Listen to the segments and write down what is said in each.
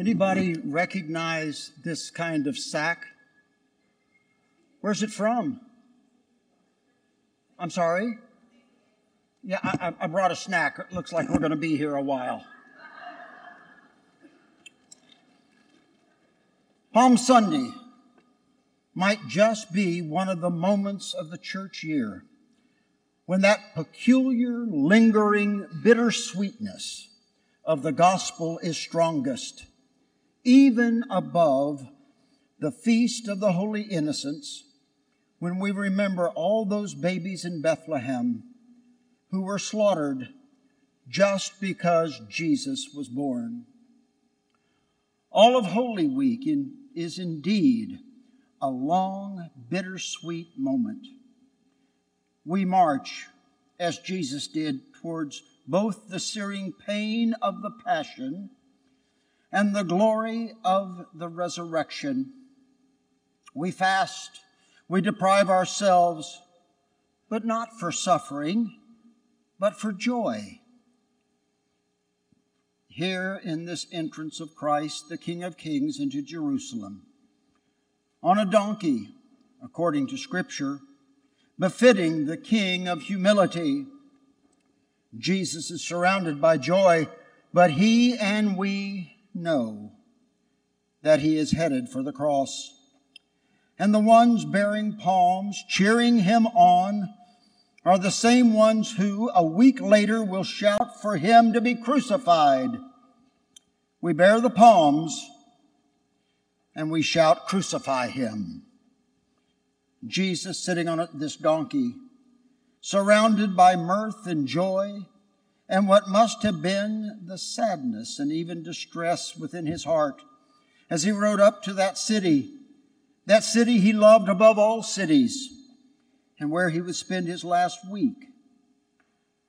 Anybody recognize this kind of sack? Where's it from? I'm sorry? Yeah, I, I brought a snack. It looks like we're going to be here a while. Palm Sunday might just be one of the moments of the church year when that peculiar, lingering, bittersweetness of the gospel is strongest, even above the feast of the Holy Innocents, when we remember all those babies in Bethlehem who were slaughtered just because Jesus was born. All of Holy Week in, is indeed a long, bittersweet moment. We march, as Jesus did, towards both the searing pain of the Passion and the glory of the resurrection. We fast, we deprive ourselves, but not for suffering, but for joy. Here in this entrance of Christ, the King of Kings, into Jerusalem, on a donkey, according to Scripture, befitting the King of humility. Jesus is surrounded by joy, but he and we know that he is headed for the cross. And the ones bearing palms, cheering him on, are the same ones who a week later will shout for him to be crucified. We bear the palms and we shout, Crucify him. Jesus sitting on this donkey, surrounded by mirth and joy, and what must have been the sadness and even distress within his heart as he rode up to that city, that city he loved above all cities, and where he would spend his last week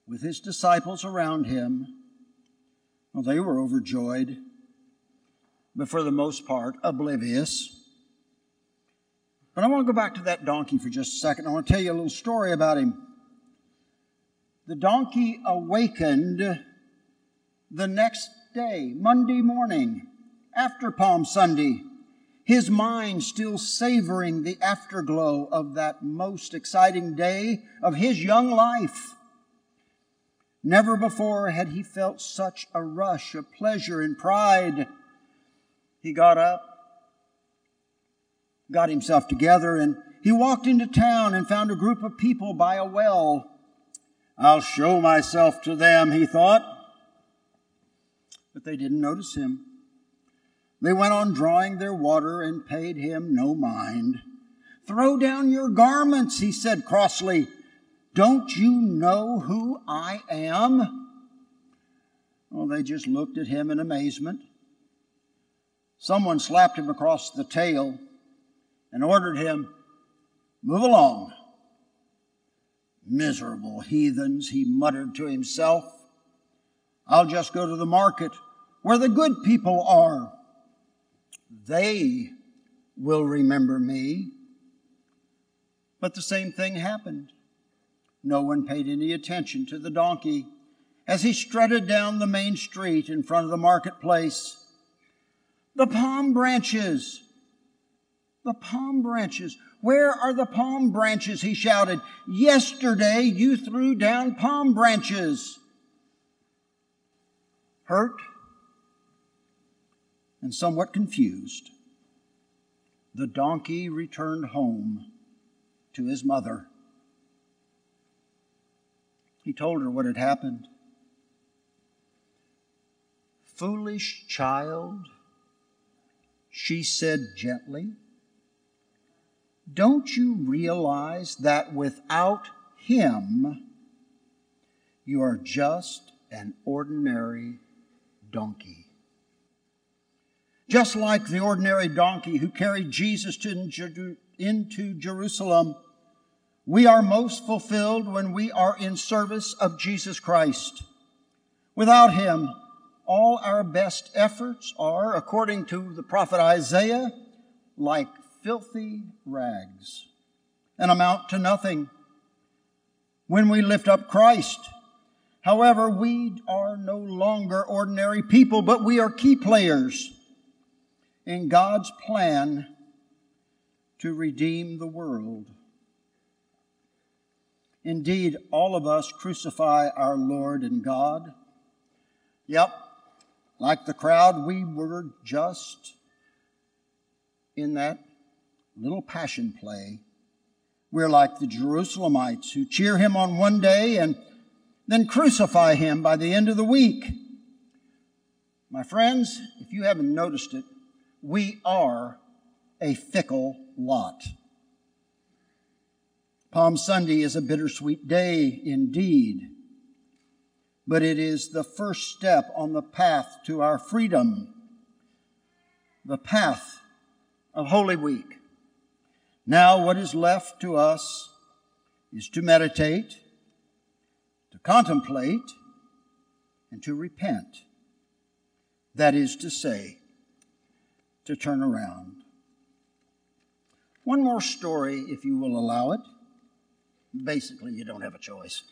with his disciples around him. Well, they were overjoyed but for the most part, oblivious. But I want to go back to that donkey for just a second. I want to tell you a little story about him. The donkey awakened the next day, Monday morning, after Palm Sunday, his mind still savoring the afterglow of that most exciting day of his young life. Never before had he felt such a rush of pleasure and pride he got up, got himself together, and he walked into town and found a group of people by a well. I'll show myself to them, he thought. But they didn't notice him. They went on drawing their water and paid him no mind. Throw down your garments, he said crossly. Don't you know who I am? Well, they just looked at him in amazement. Someone slapped him across the tail and ordered him, Move along. Miserable heathens, he muttered to himself. I'll just go to the market where the good people are. They will remember me. But the same thing happened. No one paid any attention to the donkey as he strutted down the main street in front of the marketplace the palm branches. The palm branches. Where are the palm branches? He shouted. Yesterday you threw down palm branches. Hurt and somewhat confused, the donkey returned home to his mother. He told her what had happened. Foolish child, she said gently. Don't you realize that without him, you are just an ordinary donkey? Just like the ordinary donkey who carried Jesus to, into Jerusalem, we are most fulfilled when we are in service of Jesus Christ. Without him, all our best efforts are, according to the prophet Isaiah, like filthy rags and amount to nothing. When we lift up Christ, however, we are no longer ordinary people, but we are key players in God's plan to redeem the world. Indeed, all of us crucify our Lord and God. Yep, like the crowd, we were just in that little passion play. We're like the Jerusalemites who cheer him on one day and then crucify him by the end of the week. My friends, if you haven't noticed it, we are a fickle lot. Palm Sunday is a bittersweet day indeed, but it is the first step on the path to our freedom, the path of Holy Week. Now, what is left to us is to meditate, to contemplate, and to repent. That is to say, to turn around. One more story, if you will allow it. Basically, you don't have a choice.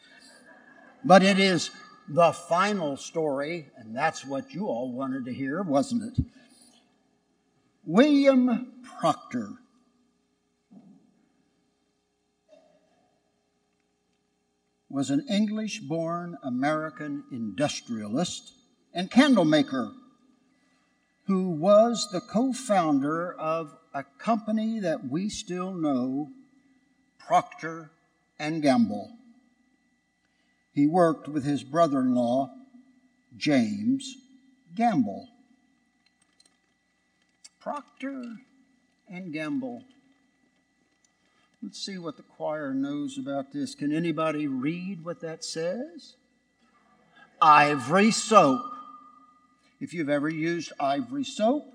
But it is the final story, and that's what you all wanted to hear, wasn't it? William Procter. Was an English born American industrialist and candle maker who was the co founder of a company that we still know, Procter and Gamble. He worked with his brother in law, James Gamble. Procter and Gamble. Let's see what the choir knows about this. Can anybody read what that says? Ivory soap. If you've ever used ivory soap,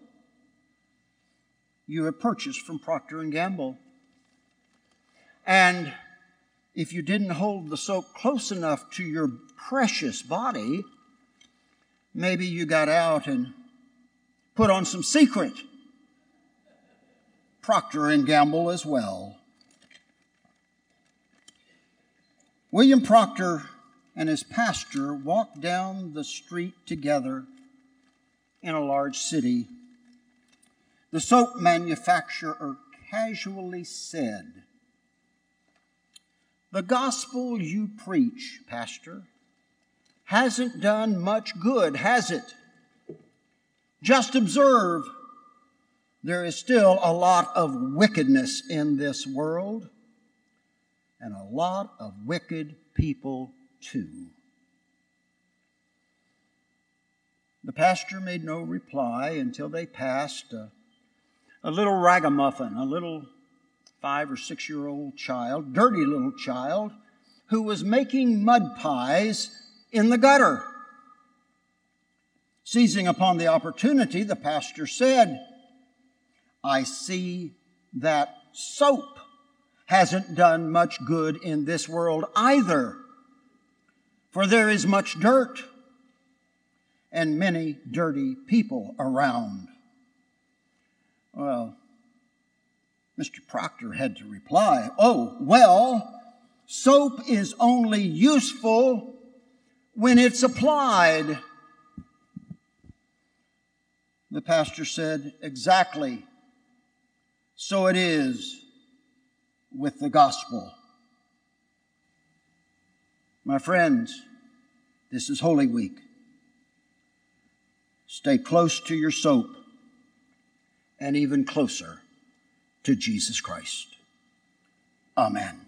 you have purchased from Procter and Gamble. And if you didn't hold the soap close enough to your precious body, maybe you got out and put on some secret. Procter and Gamble as well. William Procter and his pastor walked down the street together in a large city. The soap manufacturer casually said, The gospel you preach, Pastor, hasn't done much good, has it? Just observe there is still a lot of wickedness in this world and a lot of wicked people too. The pastor made no reply until they passed a, a little ragamuffin, a little five or six year old child, dirty little child, who was making mud pies in the gutter. Seizing upon the opportunity, the pastor said, I see that soap hasn't done much good in this world either, for there is much dirt and many dirty people around. Well, Mr. Procter had to reply, Oh, well, soap is only useful when it's applied. The pastor said, Exactly. So it is with the gospel. My friends, this is Holy Week. Stay close to your soap and even closer to Jesus Christ. Amen.